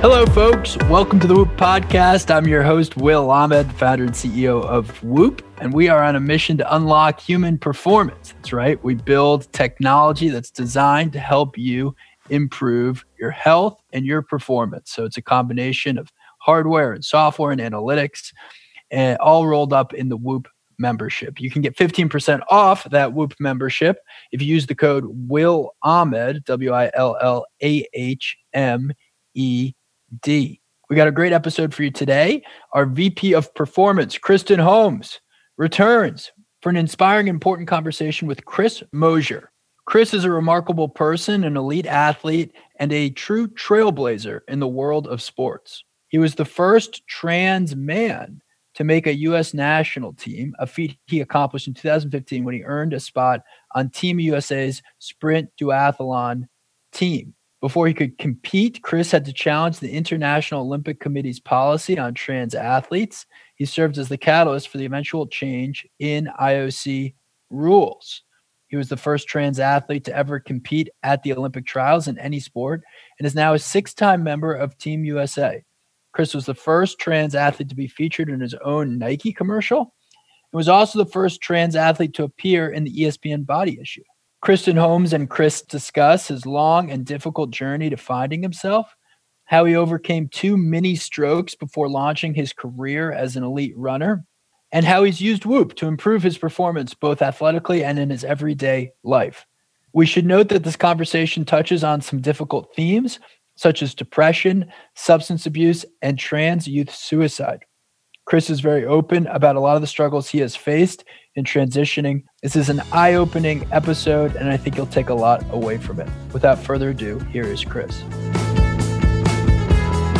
Hello, folks. Welcome to the Whoop Podcast. I'm your host, Will Ahmed, founder and CEO of Whoop, and we are on a mission to unlock human performance. That's right. We build technology that's designed to help you improve your health and your performance. So it's a combination of hardware and software and analytics, and all rolled up in the Whoop membership. You can get 15% off that Whoop membership if you use the code Will Ahmed, W I L L A H M E D. We got a great episode for you today. Our VP of Performance, Kristen Holmes, returns for an inspiring, important conversation with Chris Mosier. Chris is a remarkable person, an elite athlete, and a true trailblazer in the world of sports. He was the first trans man to make a U.S. national team, a feat he accomplished in 2015 when he earned a spot on Team USA's sprint duathlon team. Before he could compete, Chris had to challenge the International Olympic Committee's policy on trans athletes. He served as the catalyst for the eventual change in IOC rules. He was the first trans athlete to ever compete at the Olympic trials in any sport and is now a six time member of Team USA. Chris was the first trans athlete to be featured in his own Nike commercial and was also the first trans athlete to appear in the ESPN body issue. Kristen Holmes and Chris discuss his long and difficult journey to finding himself, how he overcame two mini strokes before launching his career as an elite runner, and how he's used Whoop to improve his performance both athletically and in his everyday life. We should note that this conversation touches on some difficult themes, such as depression, substance abuse, and trans youth suicide. Chris is very open about a lot of the struggles he has faced in transitioning. This is an eye opening episode, and I think you'll take a lot away from it. Without further ado, here is Chris.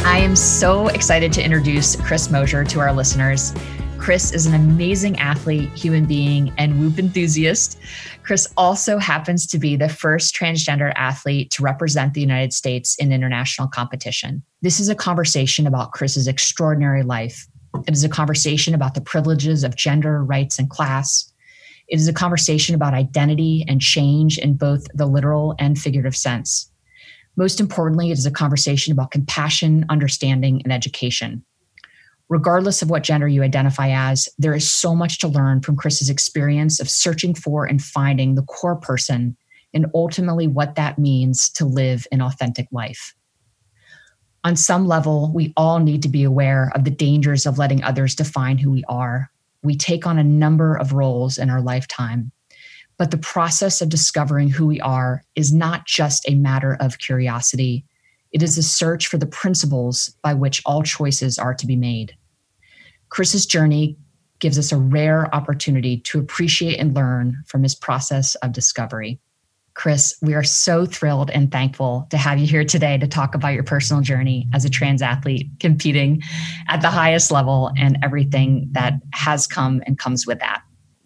I am so excited to introduce Chris Mosier to our listeners. Chris is an amazing athlete, human being, and whoop enthusiast. Chris also happens to be the first transgender athlete to represent the United States in international competition. This is a conversation about Chris's extraordinary life, it is a conversation about the privileges of gender, rights, and class. It is a conversation about identity and change in both the literal and figurative sense. Most importantly, it is a conversation about compassion, understanding, and education. Regardless of what gender you identify as, there is so much to learn from Chris's experience of searching for and finding the core person and ultimately what that means to live an authentic life on some level, we all need to be aware of the dangers of letting others define who we are. We take on a number of roles in our lifetime, but the process of discovering who we are is not just a matter of curiosity. It is a search for the principles by which all choices are to be made. Chris's journey gives us a rare opportunity to appreciate and learn from his process of discovery. Chris, we are so thrilled and thankful to have you here today to talk about your personal journey as a trans athlete competing at the highest level and everything that has come and comes with that.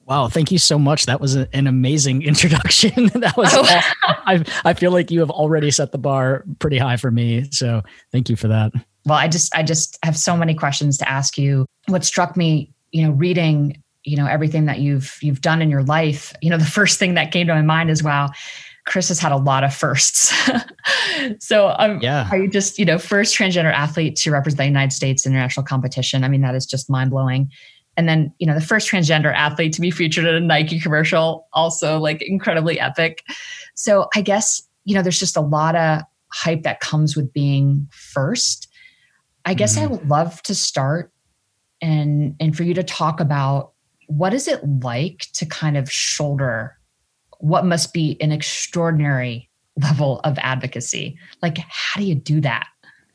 Wow, thank you so much. That was an amazing introduction. that was oh. I I feel like you have already set the bar pretty high for me. So, thank you for that. Well, I just I just have so many questions to ask you. What struck me, you know, reading you know everything that you've you've done in your life you know the first thing that came to my mind is wow chris has had a lot of firsts. So um, yeah. are you just you know first transgender athlete to represent the united states in international competition? I mean that is just mind-blowing. And then you know the first transgender athlete to be featured in a nike commercial also like incredibly epic. So i guess you know there's just a lot of hype that comes with being first. I guess mm-hmm. i would love to start and and for you to talk about what is it like to kind of shoulder what must be an extraordinary level of advocacy? Like, how do you do that?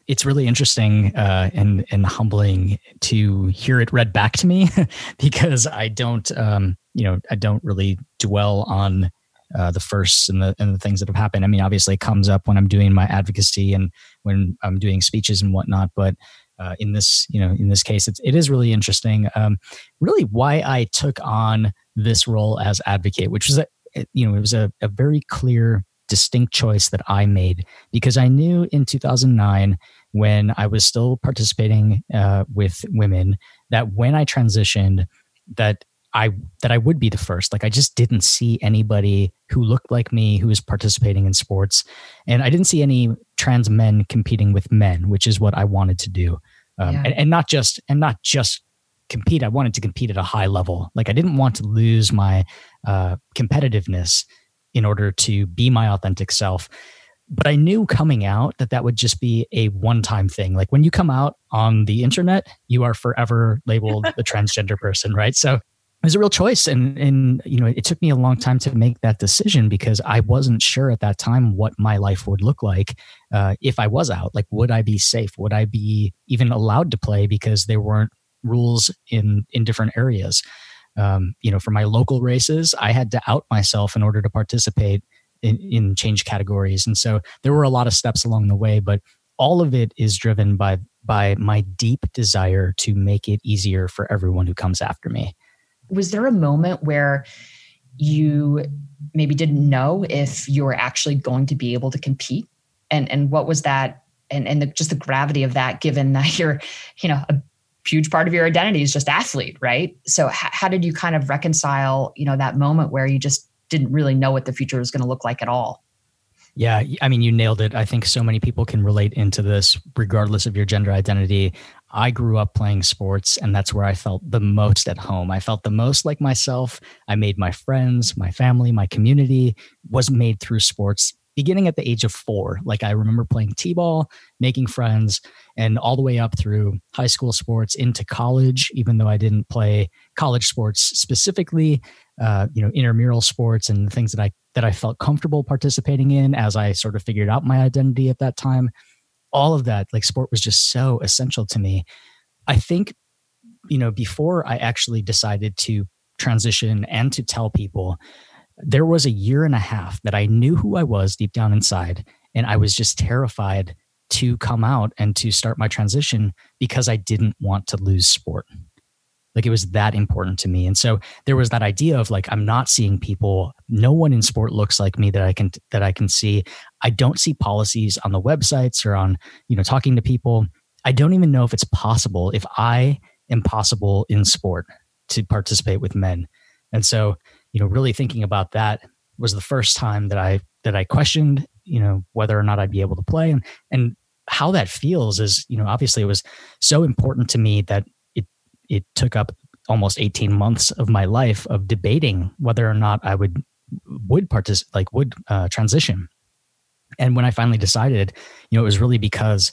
It's really interesting uh, and and humbling to hear it read back to me because I don't, um, you know, I don't really dwell on uh, the firsts and the and the things that have happened. I mean, obviously, it comes up when I'm doing my advocacy and when I'm doing speeches and whatnot. But uh, in this you know in this case it's, it is really interesting um, really why i took on this role as advocate which was a you know it was a, a very clear distinct choice that i made because i knew in 2009 when i was still participating uh, with women that when i transitioned that I that I would be the first. Like I just didn't see anybody who looked like me who was participating in sports, and I didn't see any trans men competing with men, which is what I wanted to do, um, yeah. and, and not just and not just compete. I wanted to compete at a high level. Like I didn't want to lose my uh, competitiveness in order to be my authentic self. But I knew coming out that that would just be a one time thing. Like when you come out on the internet, you are forever labeled a transgender person, right? So was a real choice. And and you know it took me a long time to make that decision because i wasn't sure at that time what my life would look like uh, if i was out. Like would i be safe? Would i be even allowed to play because there weren't rules in in different areas? Um, you know for my local races i had to out myself in order to participate in, in change categories. And so there were a lot of steps along the way but all of it is driven by by my deep desire to make it easier for everyone who comes after me was there a moment where you maybe didn't know if you were actually going to be able to compete? And and what was that and and the, just the gravity of that given that you're you know a huge part of your identity is just athlete right? So h- how did you kind of reconcile you know that moment where you just didn't really know what the future was going to look like at all yeah, I mean, you nailed it. I think so many people can relate into this, regardless of your gender identity. I grew up playing sports, and that's where I felt the most at home. I felt the most like myself. I made my friends, my family, my community was made through sports beginning at the age of four. Like I remember playing t ball, making friends, and all the way up through high school sports into college, even though I didn't play college sports specifically, uh, you know, intramural sports and things that I that I felt comfortable participating in as I sort of figured out my identity at that time. All of that, like sport was just so essential to me. I think, you know, before I actually decided to transition and to tell people there was a year and a half that I knew who I was deep down inside. And I was just terrified to come out and to start my transition because I didn't want to lose sport. Like it was that important to me. And so there was that idea of like, I'm not seeing people, no one in sport looks like me that I can, that I can see. I don't see policies on the websites or on, you know, talking to people. I don't even know if it's possible if I am possible in sport to participate with men. And so you know, really thinking about that was the first time that I that I questioned, you know, whether or not I'd be able to play and and how that feels is, you know, obviously it was so important to me that it took up almost 18 months of my life of debating whether or not I would would participate like would uh, transition. And when I finally decided, you know, it was really because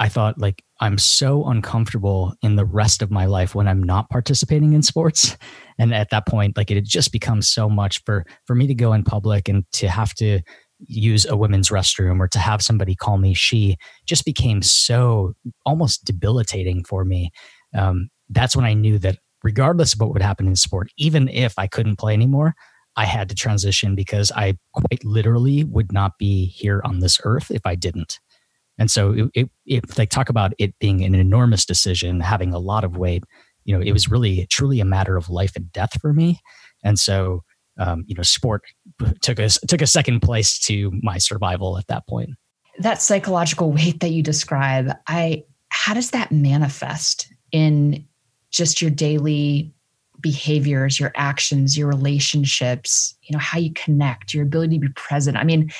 I thought like I'm so uncomfortable in the rest of my life when I'm not participating in sports. And at that point, like it had just become so much for for me to go in public and to have to use a women's restroom or to have somebody call me she just became so almost debilitating for me. Um, that's when I knew that regardless of what would happen in sport, even if I couldn't play anymore, I had to transition because I quite literally would not be here on this earth if I didn't. And so it, it, it, they talk about it being an enormous decision, having a lot of weight. You know, it was really truly a matter of life and death for me. And so, um, you know, sport took us took a second place to my survival at that point. That psychological weight that you describe, I how does that manifest in just your daily behaviors, your actions, your relationships, you know, how you connect, your ability to be present. I mean,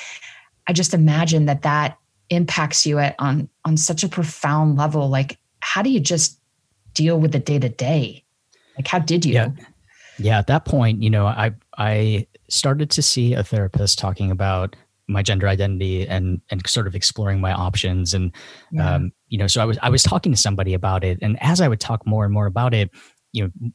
I just imagine that that impacts you at on on such a profound level like how do you just deal with the day to day like how did you yeah yeah at that point you know i i started to see a therapist talking about my gender identity and and sort of exploring my options and yeah. um you know so i was i was talking to somebody about it and as i would talk more and more about it you know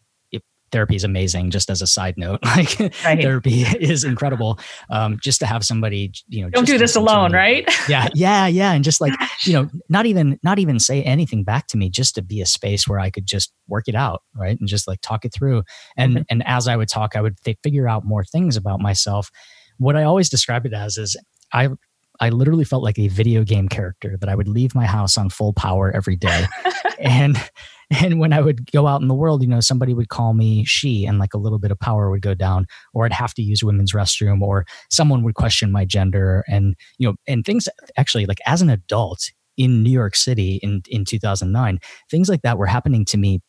therapy is amazing just as a side note like right. therapy is incredible. Um, just to have somebody you know don't do this alone right? Yeah yeah yeah and just like you know not even not even say anything back to me just to be a space where i could just work it out right and just like talk it through. And mm-hmm. and as i would talk i would figure out more things about myself. What i always describe it as is i I literally felt like a video game character that I would leave my house on full power every day. and and when I would go out in the world, you know, somebody would call me she and like a little bit of power would go down, or I'd have to use a women's restroom, or someone would question my gender. And, you know, and things actually like as an adult in New York City in, in 2009, things like that were happening to me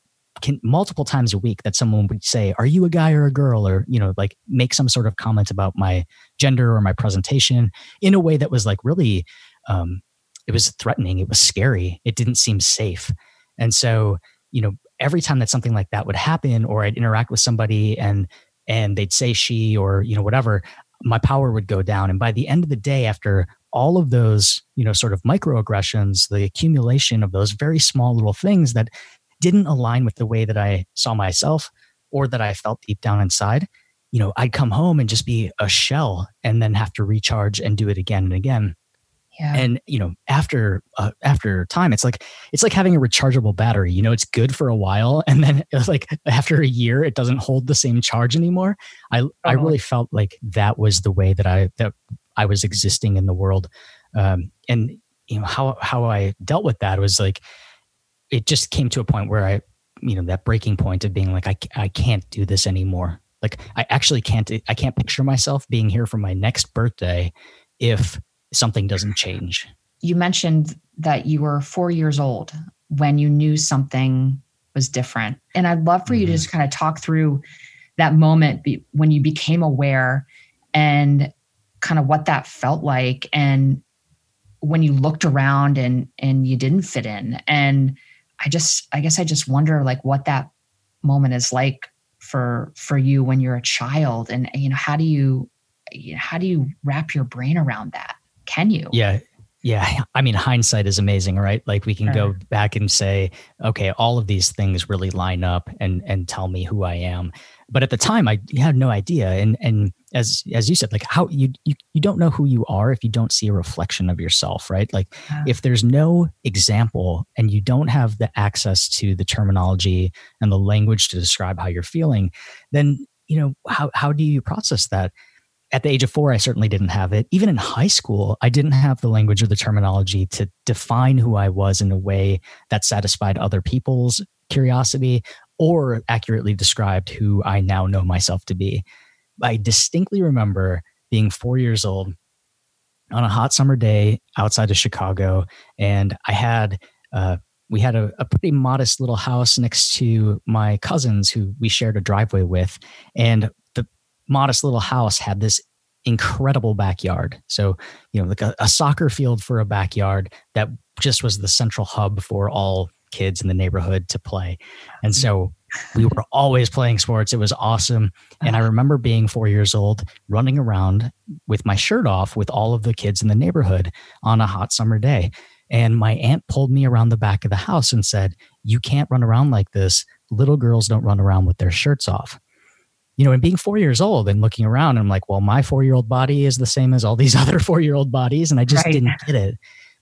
can, multiple times a week that someone would say, "Are you a guy or a girl?" or you know, like make some sort of comment about my gender or my presentation in a way that was like really, um, it was threatening. It was scary. It didn't seem safe, and so you know, every time that something like that would happen, or I'd interact with somebody and and they'd say she or you know whatever, my power would go down. And by the end of the day, after all of those, you know, sort of microaggressions, the accumulation of those very small little things that didn't align with the way that I saw myself or that I felt deep down inside, you know, I'd come home and just be a shell and then have to recharge and do it again and again. Yeah. And you know, after uh, after time, it's like it's like having a rechargeable battery. You know, it's good for a while, and then it's like after a year, it doesn't hold the same charge anymore. I uh-huh. I really felt like that was the way that I that I was existing in the world, um, and you know how how I dealt with that was like it just came to a point where I you know that breaking point of being like I I can't do this anymore. Like I actually can't I can't picture myself being here for my next birthday if something doesn't change. You mentioned that you were four years old when you knew something was different. And I'd love for mm-hmm. you to mm-hmm. just kind of talk through that moment be, when you became aware and kind of what that felt like and when you looked around and and you didn't fit in and i just i guess i just wonder like what that moment is like for for you when you're a child and you know how do you how do you wrap your brain around that can you? Yeah. Yeah. I mean, hindsight is amazing, right? Like we can go back and say, okay, all of these things really line up and and tell me who I am. But at the time I had no idea. And and as as you said, like how you you, you don't know who you are if you don't see a reflection of yourself, right? Like yeah. if there's no example and you don't have the access to the terminology and the language to describe how you're feeling, then you know, how how do you process that? at the age of four, I certainly didn't have it. Even in high school, I didn't have the language or the terminology to define who I was in a way that satisfied other people's curiosity or accurately described who I now know myself to be. I distinctly remember being four years old on a hot summer day outside of Chicago, and I had uh, we had a, a, pretty modest little house next to my cousins who we shared a driveway with, and the modest little house had this incredible backyard. So, you know, like a, a, soccer field for a backyard that just was the central hub for all kids in the neighborhood to play. And mm-hmm. so we were always playing sports. It was awesome. And I uh-huh. remember being four years old, running around with my shirt off with all of the kids in the neighborhood on a hot summer day. And my aunt pulled me around the back of the house and said, You can't run around like this. Little girls don't run around with their shirts off you know, and being four years old and looking around, I'm like, well, my four year old body is the same as all these other four year old bodies. And I just right. didn't get it.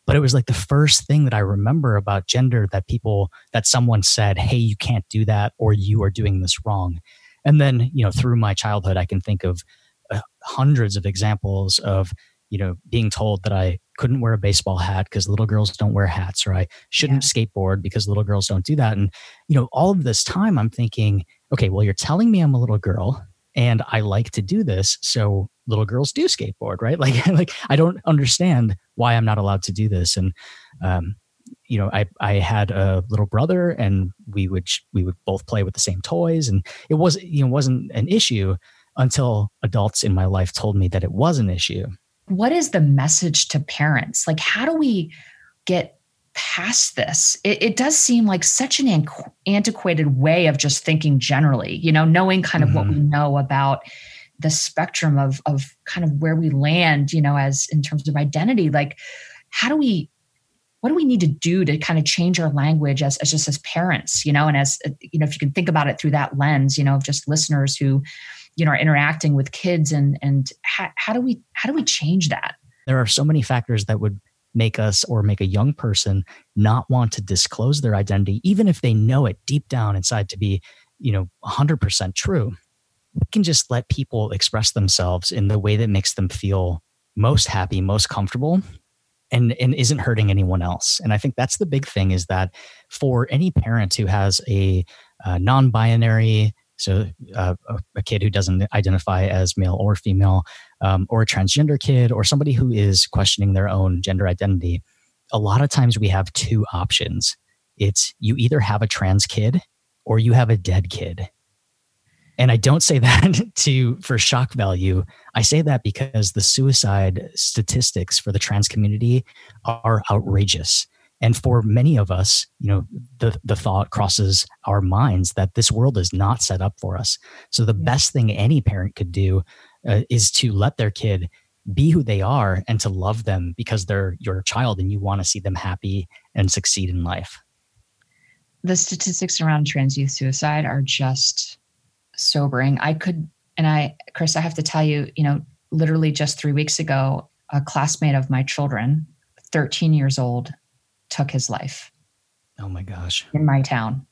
But it was like the first thing that I remember about gender that people, that someone said, hey, you can't do that or you are doing this wrong. And then, you know, through my childhood, I can think of uh, hundreds of examples of, you know, being told that I couldn't wear a baseball hat because little girls don't wear hats or I shouldn't yeah. skateboard because little girls don't do that. And, you know, all of this time I'm thinking, okay, well, you're telling me I'm a little girl and I like to do this. So little girls do skateboard, right? Like, like I don't understand why I'm not allowed to do this. And, um, you know, I, I had a little brother and we would, we would both play with the same toys and it was, you know, wasn't an issue until adults in my life told me that it was an issue. What is the message to parents? Like, how do we get past this it, it, does seem like such an antiquated way of just thinking generally you know knowing kind of mm-hmm. what we mm-hmm. know about the spectrum of of kind of where we land you know as in terms of identity like how do we what do we need to do to kind of change our language as, as just as parents you know and as uh, you know if you can think about it through that lens you know of just listeners who you know are interacting with kids and and how, how do we how do we change that there are so many factors that would make us or make a young person not want to disclose their identity, even if they know it deep down inside to be, you know, 100% true. We can just let people express themselves in the way that makes them feel most happy, most comfortable, and, and isn't hurting anyone else. And I think that's the big thing is that for any parent who has a, a non binary, so uh, a kid who doesn't identify as male or female, um, or a transgender kid, or somebody who is questioning their own gender identity, a lot of times we have two options. It's you either have a trans kid or you have a dead kid. And I don't say that to for shock value. I say that because the suicide statistics for the trans community are outrageous. And for many of us, you know, the, the thought crosses our minds that this world is not set up for us. So the best thing any parent could do uh, is to let their kid be who they are and to love them because they're your child and you want to see them happy and succeed in life. The statistics around trans youth suicide are just sobering. I could, and I, Chris, I have to tell you, you know, literally just three weeks ago, a classmate of my children, 13 years old, took his life. Oh my gosh. In my town.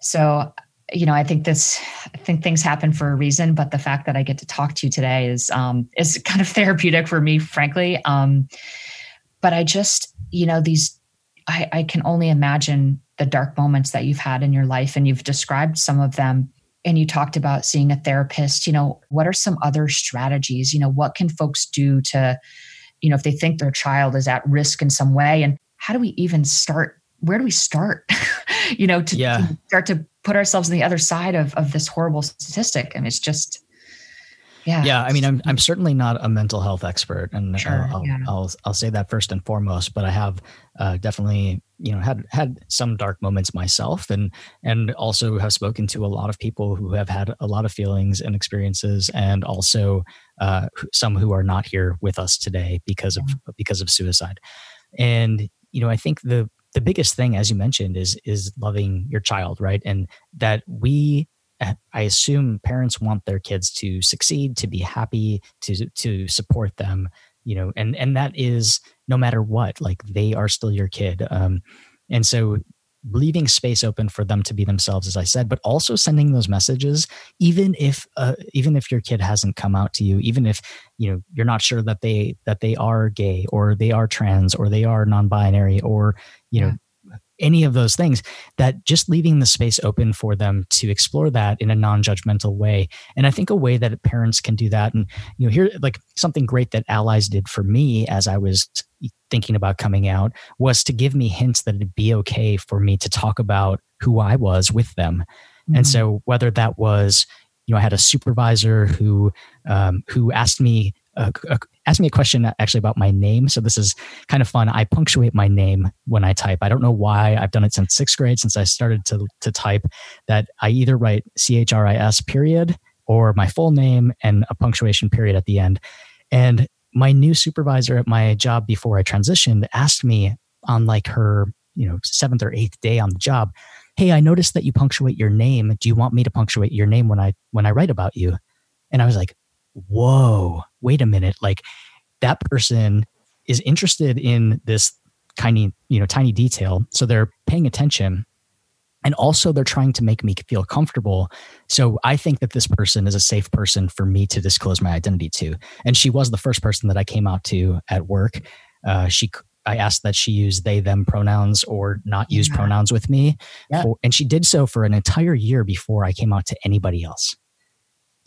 So, you know, I think this, I think things happen for a reason, but the fact that I get to talk to you today is, um, is kind of therapeutic for me, frankly. Um, but I just, you know, these, I, I can only imagine the dark moments that you've had in your life and you've described some of them and you talked about seeing a therapist you know what are some other strategies? You know what can folks do to you know if they think their child is at risk in some way? And how do we even start where do we start? You know to, yeah. to, start to put ourselves on the other side of, of this horrible statistic. And it's just yeah. Yeah i mean i'm, I'm certainly not a mental health expert and sure, I'll, yeah. I'll, I'll say that first and foremost but i have uh, definitely you know had had some dark moments myself and and also have spoken to a lot of people who have had a lot of feelings and experiences and also uh, some who are not here with us today because of because of suicide. And you know i think the the biggest thing as you mentioned is is loving your child right? And that we i assume parents want their kids to succeed to be happy to to support them you know and and that is no matter what like they are still your kid um and so leaving space open for them to be themselves as i said but also sending those messages even if uh, even if your kid hasn't come out to you even if you know you're not sure that they that they are gay or they are trans or they are non-binary or you know any of those things that just leaving the space open for them to explore that in a non-judgmental way and i think a way that parents can do that and you know here like something great that allies did for me as i was thinking about coming out was to give me hints that it'd be okay for me to talk about who i was with them mm-hmm. and so whether that was you know i had a supervisor who um, who asked me asked me a question actually about my name. So this is kind of fun. I punctuate my name when I type. I don't know why. I've done it since sixth grade, since I started to to type. That I either write C H R I S period or my full name and a punctuation period at the end. And my new supervisor at my job before I transitioned asked me on like her you know seventh or eighth day on the job hey i noticed that you punctuate your name do you want me to punctuate your name when i when i write about you and i was like whoa, wait a minute. Like that person is interested in this tiny, you know, tiny detail. So they're paying attention. And also they're trying to make me feel comfortable. So I think that this person is a safe person for me to disclose my identity to. And she was the first person that I came out to at work. Uh, she I asked that she use they them pronouns or not use yeah. pronouns with me. Yeah. For, and she did so for an entire year before I came out to anybody else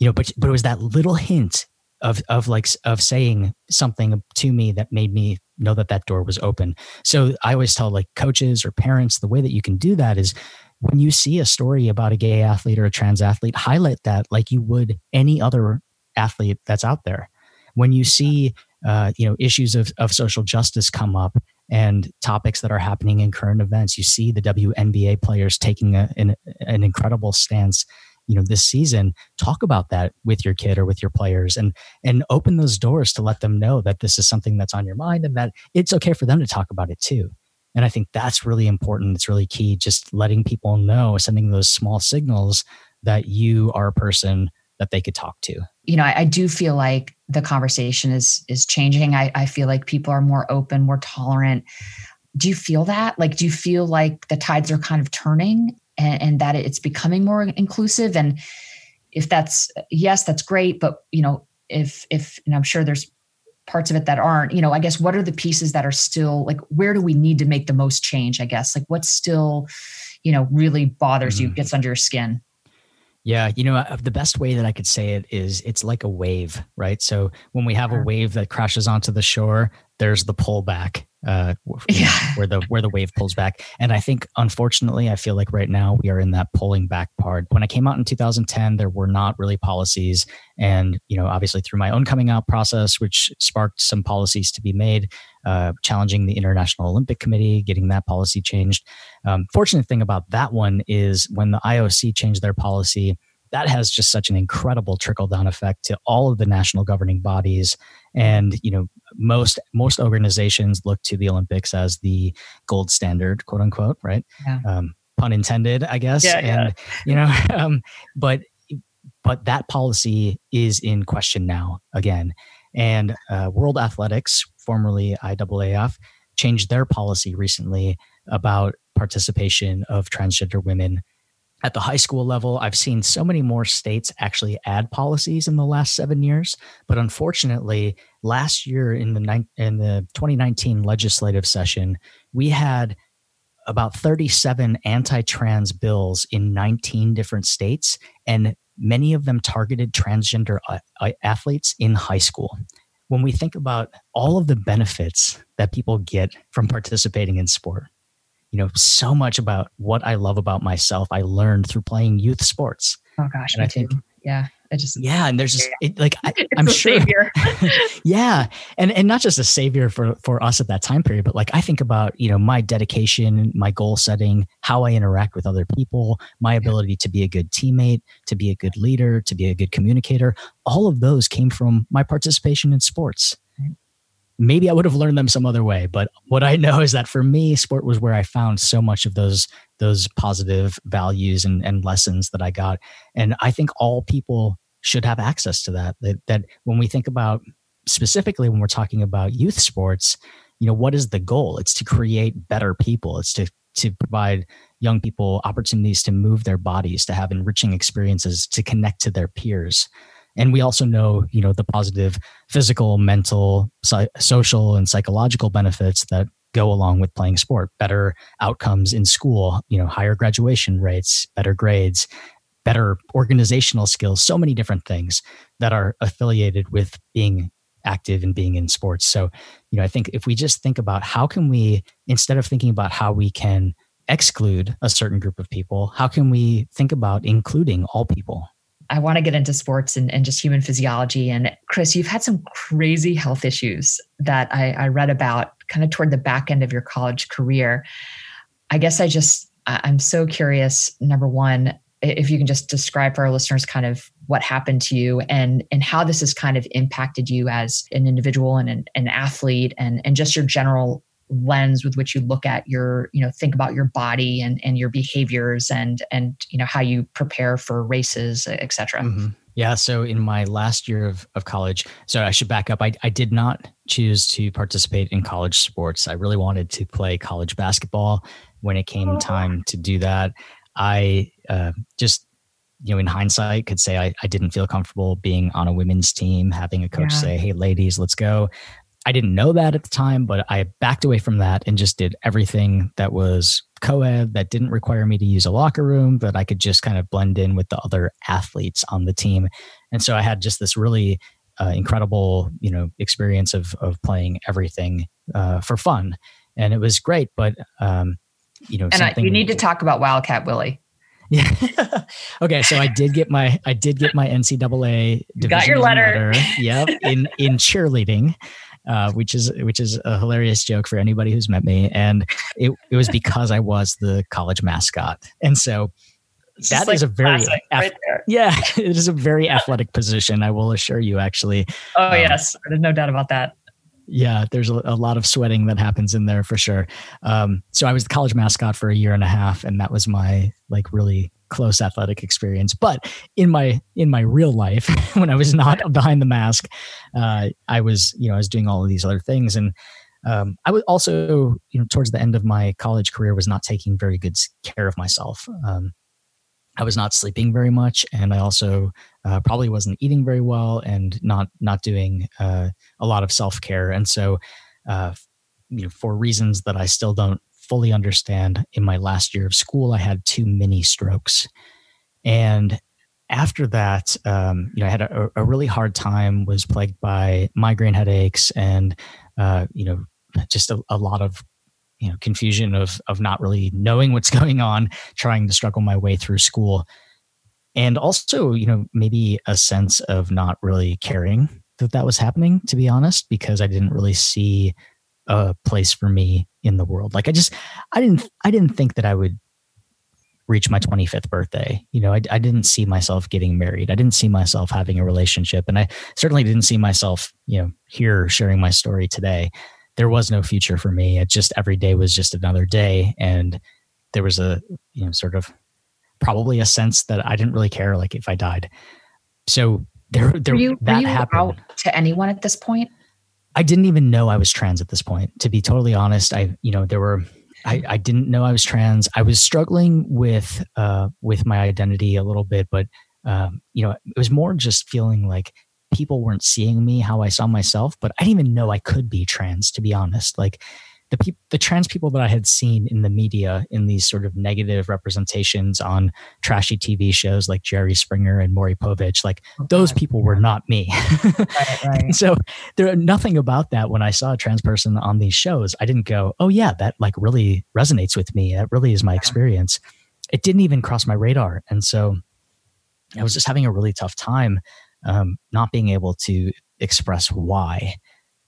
you know, but but it was that little hint of of like of saying something to me that made me know that that door was open. So I always tell like coaches or parents the way that you can do that is when you see a story about a gay athlete or a trans athlete, highlight that like you would any other athlete that's out there. When you see uh, you know issues of, of social justice come up and topics that are happening in current events, you see the WNBA players taking a, an, an incredible stance you know this season talk about that with your kid or with your players and and open those doors to let them know that this is something that's on your mind and that it's okay for them to talk about it too. And i think that's really important. It's really key just letting people know sending those small signals that you are a person that they could talk to. You know I, I do feel like the conversation is is changing. I, I feel like people are more open more tolerant. Do you feel that? Like do you feel like the tides are kind of turning and, and that it's becoming more inclusive and if that's yes that's great but you know if if and i'm sure there's parts of it that aren't you know i guess what are the pieces that are still like where do we need to make the most change i guess like what still you know really bothers mm-hmm. you gets under your skin yeah, you know, uh, the best way that I could say it is it's like a wave, right? So when we have a wave that crashes onto the shore, there's the pullback uh, yeah. where the where the wave pulls back. And I think, unfortunately, I feel like right now we are in that pulling back part. When I came out in 2010, there were not really policies, and you know, obviously through my own coming out process, which sparked some policies to be made, uh, challenging the International Olympic Committee, getting that policy changed. Um, fortunate thing about that one is when the IOC changed their policy that has just such an incredible trickle down effect to all of the national governing bodies and you know most most organizations look to the olympics as the gold standard quote unquote right yeah. um, pun intended i guess yeah, and yeah. you know um, but but that policy is in question now again and uh, world athletics formerly iaaf changed their policy recently about participation of transgender women at the high school level, I've seen so many more states actually add policies in the last seven years. But unfortunately, last year in the in the 2019 legislative session, we had about 37 anti-trans bills in 19 different states, and many of them targeted transgender uh, uh, athletes in high school. When we think about all of the benefits that people get from participating in sport, you know, so much about what I love about myself I learned through playing youth sports. Oh gosh, and I think yeah. I just yeah, and there's just it, like I, am sure, yeah, and and not just a savior for for us at that time period, but like I think about you know my dedication, my goal setting, how I interact with other people, my ability to be a good teammate, to be a good leader, to be a good communicator. All of those came from my participation in sports maybe I would have learned them some other way. But what I know is that for me, sport was where I found so much of those those positive values and, and lessons that I got. And I think all people should have access to that. That that when we think about specifically when we're talking about youth sports, you know, what is the goal? It's to create better people. It's to to provide young people opportunities to move their bodies, to have enriching experiences, to connect to their peers and we also know you know the positive physical mental social and psychological benefits that go along with playing sport. Better outcomes in school you know higher graduation rates better grades better organizational skills so many different things that are affiliated with being active and being in sports. So you know i think if we just think about how can we instead of thinking about how we can exclude a certain group of people how can we think about including all people I want to get into sports and, and, just human physiology. And Chris, you've had some crazy health issues that I, I read about kind of toward the back end of your college career. I guess I just, I'm so curious. Number one, if you can just describe for our listeners kind of what happened to you and and how this has kind of impacted you as an individual and an, an athlete and and just your general lens with which you look at your you know think about your body and and your behaviors and and you know how you prepare for races etc mm-hmm. yeah so in my last year of, of college so i should back up I, I did not choose to participate in college sports i really wanted to play college basketball when it came oh. time to do that i uh, just you know, in hindsight, could say I, I didn't feel comfortable being on a women's team, having a coach yeah. say, "Hey, ladies, let's go." I didn't know that at the time, but I backed away from that and just did everything that was co ed, that didn't require me to use a locker room, that I could just kind of blend in with the other athletes on the team. And so I had just this really uh, incredible, you know, experience of, of playing everything uh, for fun. And it was great, but, um, you know, and I, you need to talk about Wildcat Willie. Yeah. okay. So I did get my I did get my NCAA. Got your letter. letter. Yep. In in cheerleading uh, which is which is a hilarious joke for anybody who's met me. And it, it was because I was the college mascot, and so that like is a very right yeah, it is a very athletic position. I will assure you, actually. Oh um, yes, there's no doubt about that. Yeah, there's a, a, lot of sweating that happens in there for sure. Um, so I was the college mascot for a year and a half, and that was my like really close athletic experience. But in my in my real life, when I was not behind the mask, uh, I was you know I was doing all of these other things, and um, I was also you know towards the end of my college career was not taking very good care of myself. Um, I was not sleeping very much, and I also uh, probably wasn't eating very well, and not not doing uh, a lot of self care. And so, uh, you know, for reasons that I still don't fully understand in my last year of school, I had two mini strokes. And after that, um, you know, I had a, a, really hard time, was plagued by migraine headaches and, uh, you know, just a, a, lot of, you know, confusion of, of not really knowing what's going on, trying to struggle my way through school. And also, you know, maybe a sense of not really caring that that was happening, to be honest, because I didn't really see a place for me in the world. Like I just, I didn't, I didn't think that I would reach my 25th birthday. You know, I, I didn't see myself getting married. I didn't see myself having a relationship. And I certainly didn't see myself, you know, here sharing my story today. There was no future for me. It just every day was just another day. And there was a, you know, sort of probably a sense that I didn't really care like if I died. So there, there were you, that were you happened. out to anyone at this point? I didn't even know I was trans at this point. To be totally honest, I, you know, there were I, I didn't know I was trans. I was struggling with uh, with my identity a little bit, but um, you know, it was more just feeling like people weren't seeing me how I saw myself. But I didn't even know I could be trans, to be honest. Like the people, the trans people that I had seen in the media in these sort of negative representations on trashy TV shows like Jerry Springer and Maury Povich, like okay. those people were not me. right, right. so there are nothing about that when I saw a trans person on these shows, I didn't go, "Oh yeah, that like really resonates with me. That really is my experience." It didn't even cross my radar, and so I was just having a really tough time um, not being able to express why.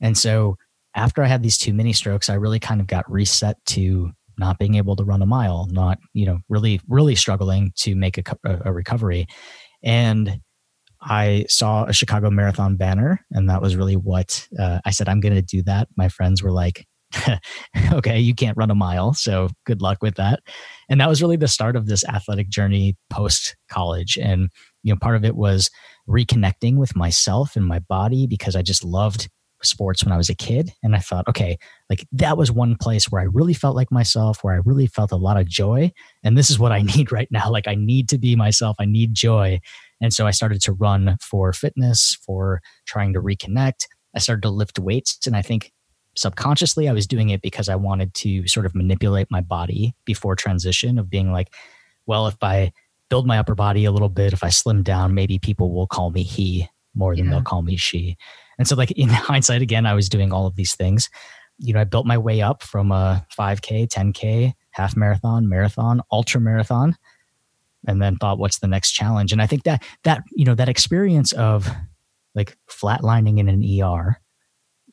And so after I had these two mini strokes, I really kind of got reset to not being able to run a mile, not, you know, really, really struggling to make a, a recovery. And I saw a Chicago Marathon banner, and that was really what uh, I said, I'm going to do that. My friends were like, okay, you can't run a mile. So good luck with that. And that was really the start of this athletic journey post college. And, you know, part of it was reconnecting with myself and my body because I just loved sports when I was a kid. And I thought, okay, like that was one place where I really felt like myself, where I really felt a lot of joy. And this is what I need right now. Like I need to be myself, I need joy. And so I started to run for fitness, for trying to reconnect. I started to lift weights. And I think subconsciously I was doing it because I wanted to sort of manipulate my body before transition of being like, well, if I build my upper body a little bit, if I slim down, maybe people will call me he more than yeah. they'll call me she. And so, like in hindsight, again, I was doing all of these things. You know, I built my way up from a 5K, 10K, half marathon, marathon, ultra marathon, and then thought, what's the next challenge? And I think that that you know that experience of like flatlining in an ER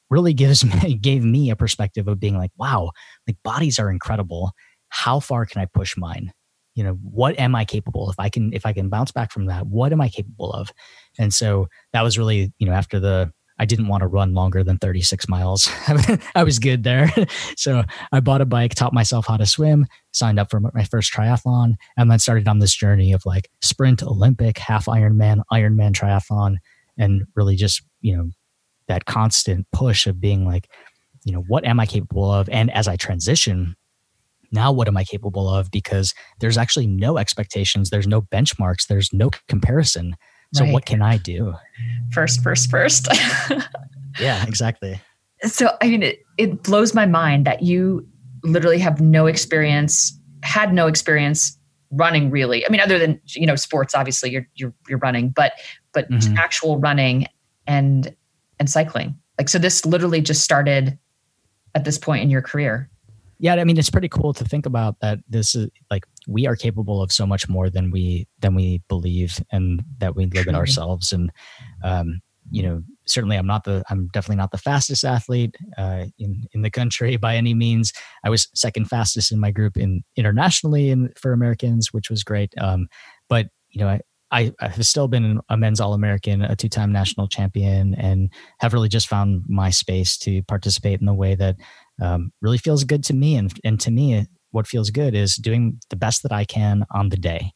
really gives me gave me a perspective of being like, wow, like bodies are incredible. How far can I push mine? you know what am i capable if i can if i can bounce back from that what am i capable of and so that was really you know after the I didn't want to run longer than 36 miles. I was good there. so I bought a bike, taught myself how to swim, signed up for my first triathlon, and then started on this journey of like sprint, Olympic, half Ironman, Ironman triathlon, and really just, you know, that constant push of being like, you know, what am I capable of? And as I transition, now what am I capable of? Because there's actually no expectations, there's no benchmarks, there's no comparison. So right. what can I do? First, first, first. yeah, exactly. So I mean, it, it blows my mind that you literally have no experience, had no experience running really. I mean, other than you know sports, obviously you're you're you're running, but but mm-hmm. actual running and and cycling. Like so, this literally just started at this point in your career. Yeah, I mean, it's pretty cool to think about that. This is like we are capable of so much more than we than we believe and that we live in ourselves. And um, you know certainly i'm not the i'm definitely not the fastest athlete uh, in in the country by any means. I was second fastest in my group in internationally in for americans which was great. Um, but you know I, I, have still been a men's All American, a two time national champion, and have really just found my space to participate in the way that um, really feels good to me. And, and to me, what feels good is doing the best that I can on the day.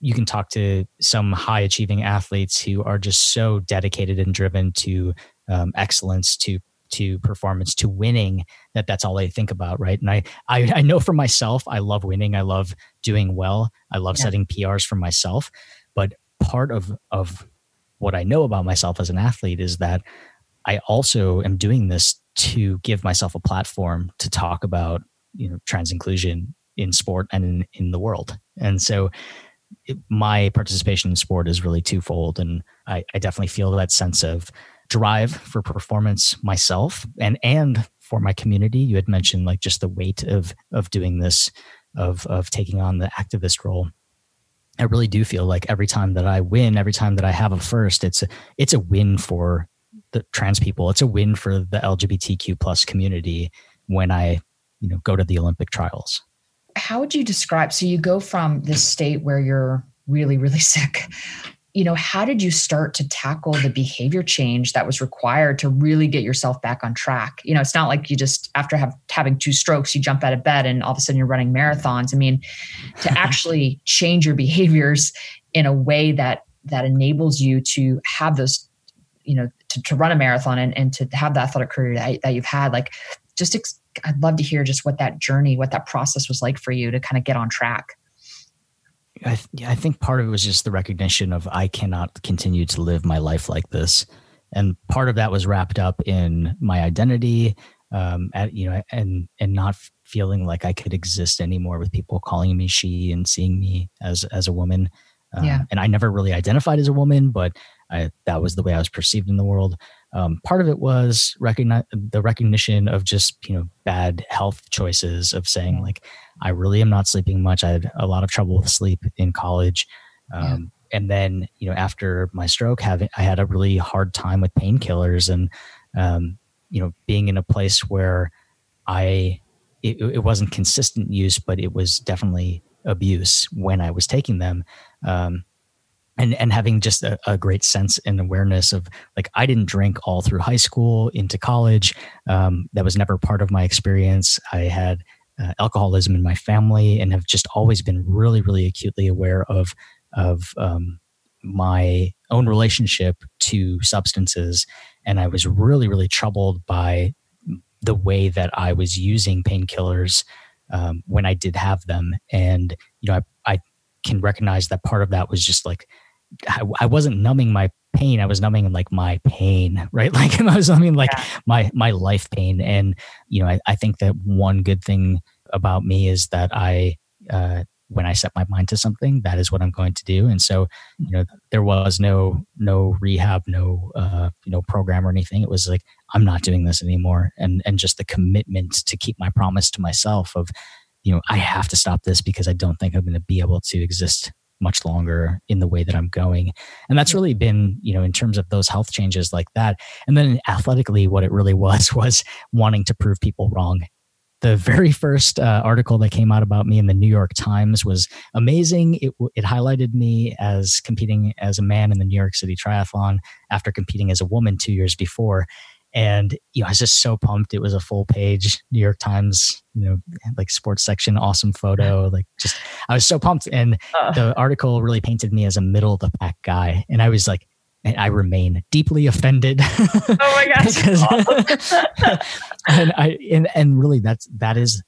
You can talk to some high achieving athletes who are just so dedicated and driven to um, excellence, to to performance, to winning that that's all they think about, right? And I I, I know for myself, I love winning. I love doing well. I love yeah. setting PRs for myself. But part of of what I know about myself as an athlete is that I also am doing this to give myself a platform to talk about you know trans inclusion in sport and in, in the world and so it, my participation in sport is really twofold, and I, I definitely feel that sense of drive for performance myself and and for my community. You had mentioned like just the weight of of doing this, of of taking on the activist role. I really do feel like every time that I win, every time that I have a first, it's a, it's a win for the trans people. It's a win for the LGBTQ plus community when I, you know, go to the Olympic trials. How would you describe? So you go from this state where you're really, really sick. You know, how did you start to tackle the behavior change that was required to really get yourself back on track? You know, it's not like you just after have, having two strokes, you jump out of bed and all of a sudden you're running marathons. I mean, to actually change your behaviors in a way that that enables you to have those you know to, to run a marathon and, and to have the athletic career that, that you've had like just ex- i'd love to hear just what that journey what that process was like for you to kind of get on track I, th- I think part of it was just the recognition of I cannot continue to live my life like this, and part of that was wrapped up in my identity, um, at, you know, and and not feeling like I could exist anymore with people calling me she and seeing me as as a woman. Um, yeah. And I never really identified as a woman, but I, that was the way I was perceived in the world. Um, part of it was recognize the recognition of just you know bad health choices of saying like I really am not sleeping much. I had a lot of trouble with sleep in college, um, yeah. and then you know after my stroke, having I had a really hard time with painkillers and um, you know being in a place where I it, it wasn't consistent use, but it was definitely abuse when I was taking them. Um, and and having just a, a, great sense and awareness of like I didn't drink all through high school into college. Um, that was never part of my experience. I had uh, alcoholism in my family and have just always been really really acutely aware of of um, my own relationship to substances, and I was really really troubled by the way that I was using painkillers um, when I did have them. And, you know, I, can recognize that part of that was just like, I, I wasn't numbing my pain. I was numbing like my pain, right? Like I was numbing like yeah. my, my life pain. And, you know, I, I think that one good thing about me is that I, uh, when I set my mind to something, that is what I'm going to do. And so, you know, there was no no rehab, no uh, you know program or anything. It was like I'm not doing this anymore, and and just the commitment to keep my promise to myself of, you know, I have to stop this because I don't think I'm going to be able to exist much longer in the way that I'm going. And that's really been, you know, in terms of those health changes like that. And then athletically, what it really was was wanting to prove people wrong the very first uh, article that came out about me in the New York Times was amazing. It, it highlighted me as competing as a man in the New York City Triathlon after competing as a woman two years before. And you know, I was just so pumped. It was a full page New York Times, you know, like sports section, awesome photo. Like just, I was so pumped. And uh. the article really painted me as a middle of the pack guy. And I was like, and I remain deeply offended. Oh my gosh! and I and and really that's that is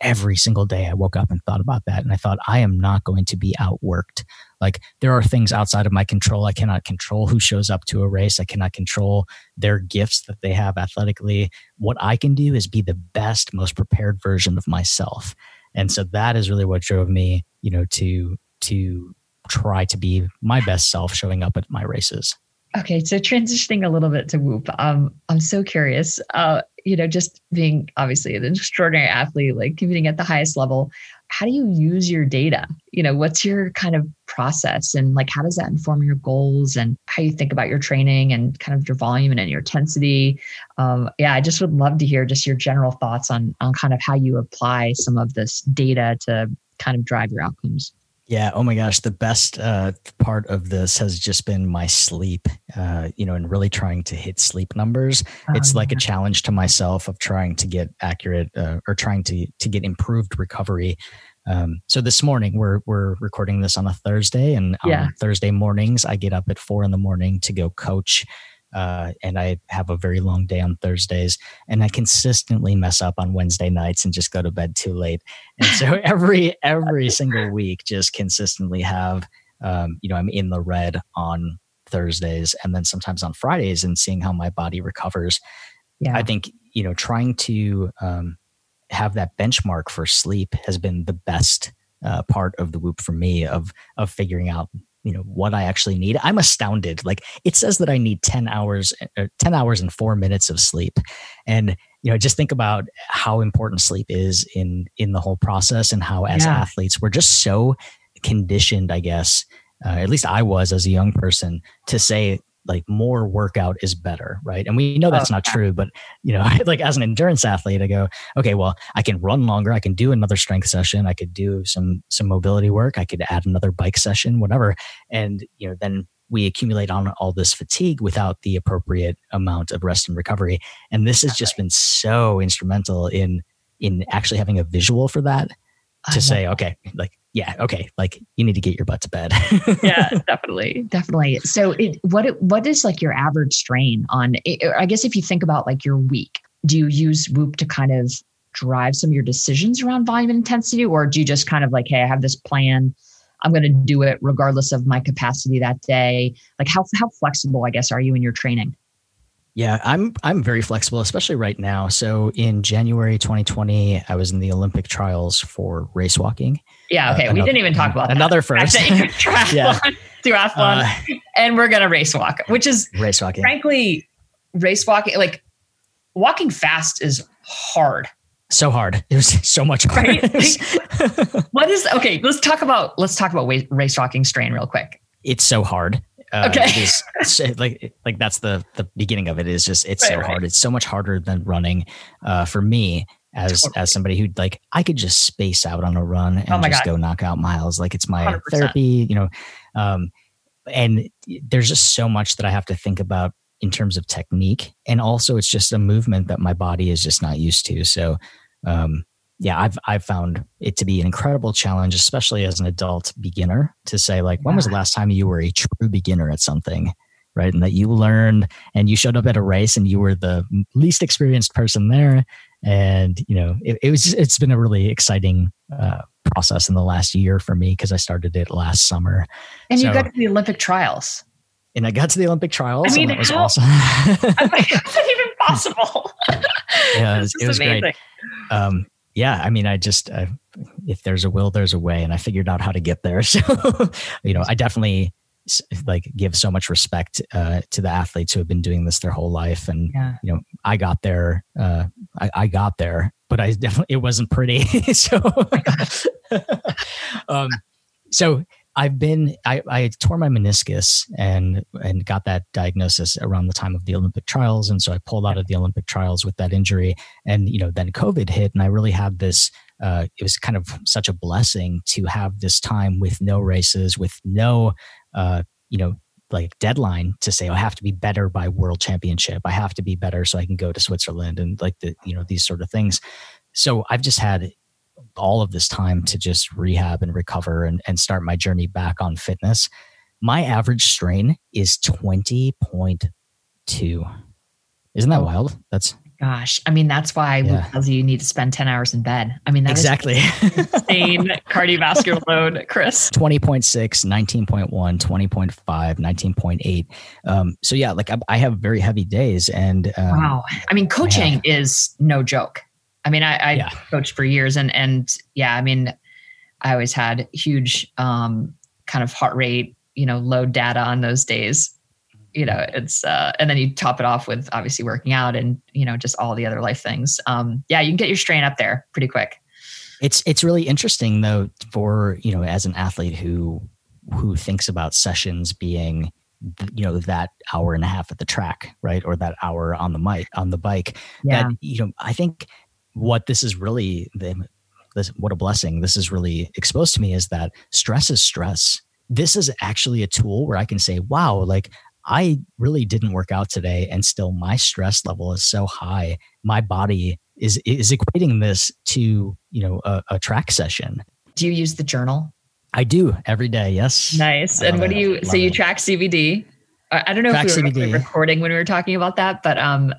every single day I woke up and thought about that, and I thought I am not going to be outworked. Like there are things outside of my control. I cannot control who shows up to a race. I cannot control their gifts that they have athletically. What I can do is be the best, most prepared version of myself. And so that is really what drove me, you know, to to try to be my best self showing up at my races. Okay, so transitioning a little bit to Whoop, um, I'm so curious. Uh, you know, just being obviously an extraordinary athlete, like competing at the highest level, how do you use your data? You know, what's your kind of process, and like how does that inform your goals and how you think about your training and kind of your volume and your intensity? Um, yeah, I just would love to hear just your general thoughts on on kind of how you apply some of this data to kind of drive your outcomes. Yeah. Oh my gosh. The best uh, part of this has just been my sleep, uh, you know, and really trying to hit sleep numbers. Oh, it's like a challenge to myself of trying to get accurate uh, or trying to, to get improved recovery. Um, so this morning we're, we're recording this on a Thursday and yeah. on Thursday mornings, I get up at four in the morning to go coach uh, and I have a very long day on Thursdays, and I consistently mess up on Wednesday nights and just go to bed too late. And so every every single week, just consistently have um, you know I'm in the red on Thursdays, and then sometimes on Fridays, and seeing how my body recovers. Yeah. I think you know trying to um, have that benchmark for sleep has been the best uh, part of the whoop for me of of figuring out you know what I actually need. I'm astounded. Like it says that I need 10 hours, uh, 10 hours and four minutes of sleep. And, you know, just think about how important sleep is in, in the whole process and how as yeah. athletes, we're just so conditioned, I guess, uh, at least I was as a young person to say like more workout is better, right? And we know that's oh, not true, but you know, like as an endurance athlete, I go, okay, well, I can run longer, I can do another strength session, I could do some some mobility work, I could add another bike session, whatever. And you know, then we accumulate on all this fatigue without the appropriate amount of rest and recovery. And this has just been so instrumental in in actually having a visual for that to say, okay, like yeah, okay, like you need to get your butt to bed. yeah, definitely, definitely. So, it, what what is like your average strain on? I guess if you think about like your week, do you use Whoop to kind of drive some of your decisions around volume and intensity, or do you just kind of like, hey, I have this plan, I'm going to do it regardless of my capacity that day? Like, how how flexible, I guess, are you in your training? Yeah, I'm I'm very flexible, especially right now. So in January 2020, I was in the Olympic trials for race walking. Yeah, okay. Uh, another, we didn't even talk about another that. first. triathlon, yeah. triathlon, uh, and we're gonna race walk, which is race walking. Frankly, race walking, like walking fast, is hard. So hard. It was so much harder. Right? what is okay? Let's talk about let's talk about race walking strain real quick. It's so hard. Uh, okay. Is, like like that's the the beginning of it is just it's right, so right. hard. It's so much harder than running uh, for me as totally. as somebody who like I could just space out on a run and oh just God. go knock out miles. Like it's my 100%. therapy, you know. Um, and there's just so much that I have to think about in terms of technique, and also it's just a movement that my body is just not used to. So um, yeah, I've I've found it to be an incredible challenge, especially as an adult beginner, to say like, when was the last time you were a true beginner at something, right? And that you learned and you showed up at a race and you were the least experienced person there, and you know it, it was it's been a really exciting uh, process in the last year for me because I started it last summer. And so, you got to the Olympic trials. And I got to the Olympic trials. I mean, and that was how, awesome. I'm like, how's that even possible? yeah, it was, it was great. Um, yeah, I mean, I just uh, if there's a will, there's a way, and I figured out how to get there. So, you know, I definitely like give so much respect uh, to the athletes who have been doing this their whole life, and yeah. you know, I got there. Uh, I, I, got there, but I definitely it wasn't pretty. so, um, so I've been I, I tore my meniscus and and got that diagnosis around the time of the Olympic trials, and so I pulled out of the Olympic trials with that injury, and you know then COVID hit, and I really had this. Uh, it was kind of such a blessing to have this time with no races, with no, uh, you know, like deadline to say oh, I have to be better by World Championship. I have to be better so I can go to Switzerland and like the you know these sort of things. So I've just had all of this time to just rehab and recover and, and start my journey back on fitness. My average strain is 20.2. Isn't that oh, wild? That's gosh. I mean, that's why yeah. tells you you need to spend 10 hours in bed. I mean, that exactly insane cardiovascular load, Chris. 20.6, 19.1, 20.5, 19.8. Um, so yeah, like I, I, have very heavy days and um, wow. I mean, coaching I is no joke. I mean, I, I yeah. coached for years and, and yeah, I mean, I always had huge um, kind of heart rate, you know, load data on those days. You know, it's, uh, and then you top it off with obviously working out and, you know, just all the other life things. Um, yeah, you can get your strain up there pretty quick. It's, it's really interesting though, for, you know, as an athlete who, who thinks about sessions being, you know that hour and a half at the track right or that hour on the mic on the bike yeah. that you know i think what this is really this, what a blessing this is really exposed to me is that stress is stress this is actually a tool where i can say wow like i really didn't work out today and still my stress level is so high. My body is is equating this to you know a, a track session. Do you use the journal? I do every day yes. Nice. And what do you so it. you track cbd I don't know track if we were CBD. recording when we were talking about that, but um,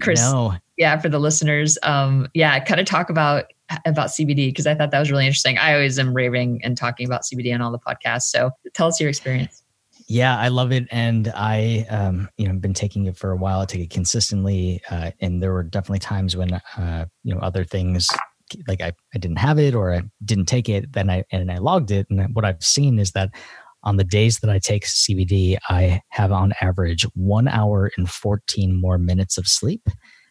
Chris, no. yeah for the listeners um yeah kind of talk about about cbd because i thought that was really interesting. I always am raving and talking about cbd on all the podcasts so tell us your experience yeah i love it and i um you know been taking it for a while i take it consistently uh, and there were definitely times when uh you know other things like I, I didn't have it or I didn't take it, then I and I logged it. And what I've seen is that on the days that I take CBD, I have on average one hour and 14 more minutes of sleep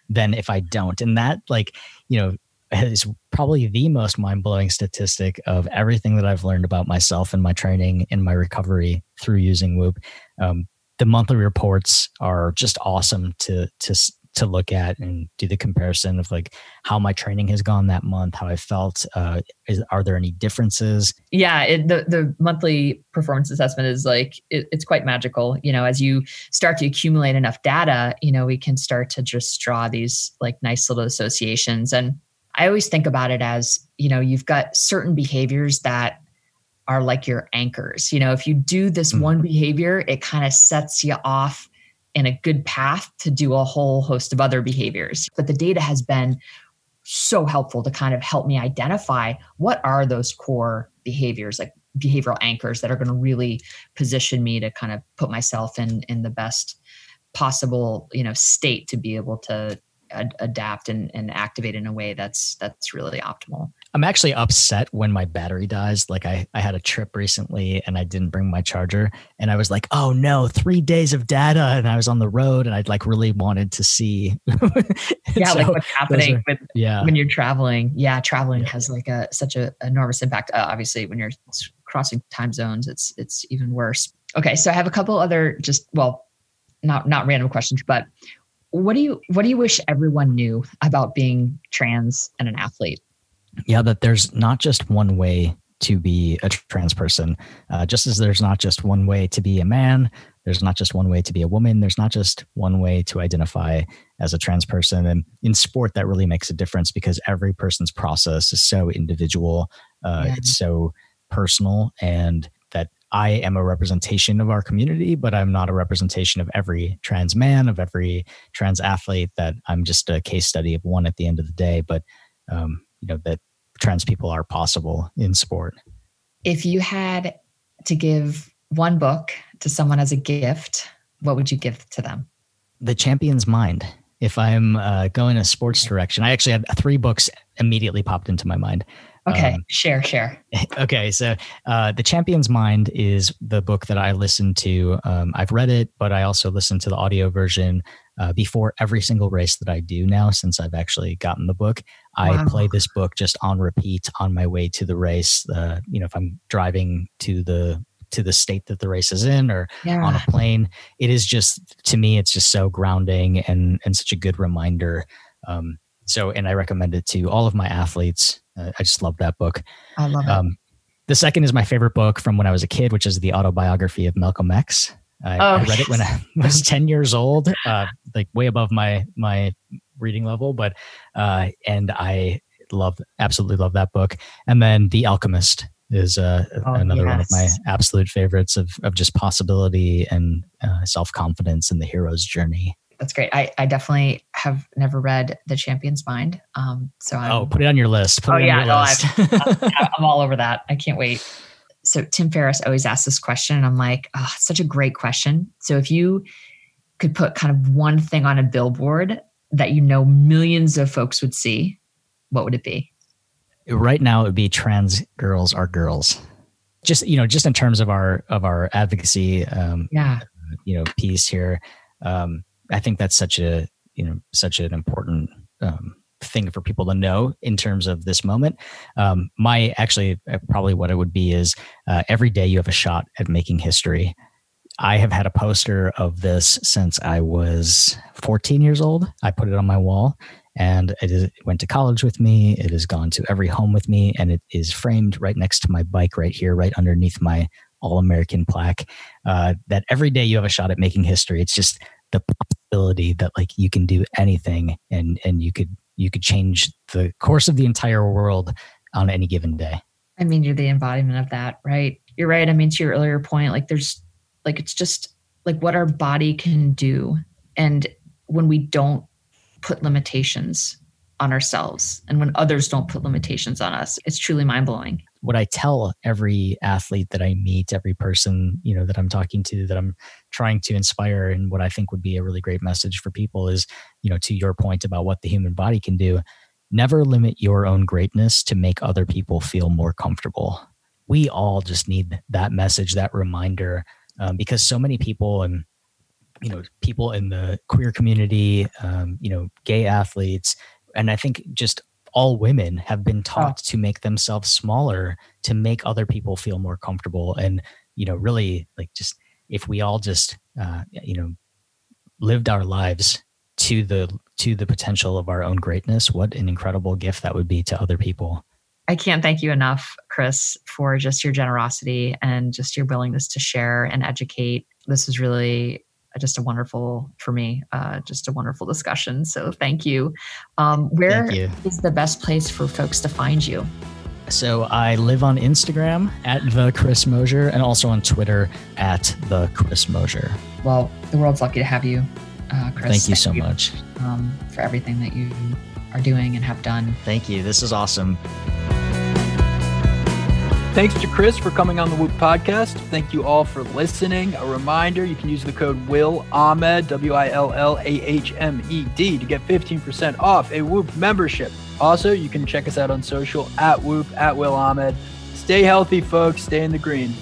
than if I don't. And that, like, you know, is probably the most mind blowing statistic of everything that I've learned about myself and my training and my recovery through using Whoop. Um, the monthly reports are just awesome to to to look at and do the comparison of like how my training has gone that month, how I felt. Uh, is, are there any differences? Yeah, it, the the monthly performance assessment is like it, it's quite magical. You know, as you start to accumulate enough data, you know, we can start to just draw these like nice little associations. And I always think about it as you know, you've got certain behaviors that are like your anchors. You know, if you do this mm-hmm. one behavior, it kind of sets you off in a good path to do a whole host of other behaviors. But the data has been so helpful to kind of help me identify what are those core behaviors, like behavioral anchors that are going to really position me to kind of put myself in in the best possible you know state to be able to ad- adapt and, and activate in a way that's that's really optimal I'm actually upset when my battery dies. Like I, I had a trip recently and I didn't bring my charger and I was like, oh no, three days of data. And I was on the road and I'd like really wanted to see. yeah. so like what's happening are, with, yeah. when you're traveling. Yeah. Traveling yeah. has like a, such a enormous impact. Uh, obviously when you're crossing time zones, it's, it's even worse. Okay. So I have a couple other just, well, not, not random questions, but what do you, what do you wish everyone knew about being trans and an athlete? yeah, that there's not just one way to be a trans person. Uh, just as there's not just one way to be a man, there's not just one way to be a woman, there's not just one way to identify as a trans person. And in sport, that really makes a difference because every person's process is so individual, uh, yeah. it's so personal, and I am a representation of our community, but I'm not a representation of every trans man, of every trans athlete, that I'm just a case study of one at the end of the day. But um, you know that trans people are possible in sport. If you had to give one book to someone as a gift, what would you give to them? The Champion's Mind. If I'm uh, going a sports direction, I actually had three books immediately popped into my mind. Okay, um, share, share. Okay, so uh, The Champion's Mind is the book that I listened to. Um, I've read it, but I also listened to the audio version uh, before every single race that I do now since I've actually gotten the book. I play this book just on repeat on my way to the race. Uh, you know, if I'm driving to the to the state that the race is in or yeah. on a plane, it is just to me, it's just so grounding and and such a good reminder. Um, so, and I recommend it to all of my athletes. Uh, I just love that book. I love it. Um, the second is my favorite book from when I was a kid, which is the autobiography of Malcolm X. I, oh, I read it when I was 10 years old, uh, like way above my, my reading level, but, uh, and I love, absolutely love that book. And then The Alchemist is uh, oh, another yes. one of my absolute favorites of, of just possibility and uh, self confidence in the hero's journey that's great. I, I definitely have never read The Champion's Mind. Um, so I'm, oh, put it on your list. Put oh yeah, no, I'm, I'm, all over that. I can't wait. So Tim Ferriss always asks this question, and I'm like, oh, such a great question. So if you could put kind of one thing on a billboard that you know millions of folks would see, what would it be? Right now, it would be trans girls are girls. Just you know, just in terms of our of our advocacy, um, yeah, you know, piece here. Um, I think that's such a you know such an important um, thing for people to know in terms of this moment. Um, my actually uh, probably what it would be is uh, every day you have a shot at making history. I have had a poster of this since I was 14 years old. I put it on my wall and it, is, it went to college with me. It has gone to every home with me and it is framed right next to my bike right here, right underneath my All American plaque. Uh, that every day you have a shot at making history. It's just the possibility that like you can do anything and and you could you could change the course of the entire world on any given day. I mean you're the embodiment of that right? You're right. I mean to your earlier point like there's like it's just like what our body can do. And when we don't put limitations on ourselves and when others don't put limitations on us it's truly mind-blowing. What i tell every athlete that i meet every person you know that i'm talking to that i'm trying to inspire and what i think would be a really great message for people is you know to your point about what the human body can do never limit your own greatness to make other people feel more comfortable. We all just need that message, that reminder, um, because so many people and you know people in the queer community, um, you know, gay athletes, and I think just all women have been taught oh. to make themselves smaller to make other people feel more comfortable and you know really like just if we all just uh, you know lived our lives to the to the potential of our own greatness what an incredible gift that would be to other people. I can't thank you enough chris for just your generosity and just your willingness to share and educate. This is really just a wonderful for me uh, just a wonderful discussion. So thank you. Um, where thank you. is the best place for folks to find you so I live on Instagram at the Chris Mosier and also on Twitter at the Chris Mosier. Well, the world's lucky to have you, uh, Chris. Thank you so much um, for everything that you are doing and have done. Thank you. This is awesome. Thanks to Chris for coming on the Whoop podcast. Thank you all for listening. A reminder you can use the code Will Ahmed, W I L L A H M E D, to get 15% off a Whoop membership. Also, you can check us out on social at Whoop, at Will Ahmed. Stay healthy, folks. Stay in the green.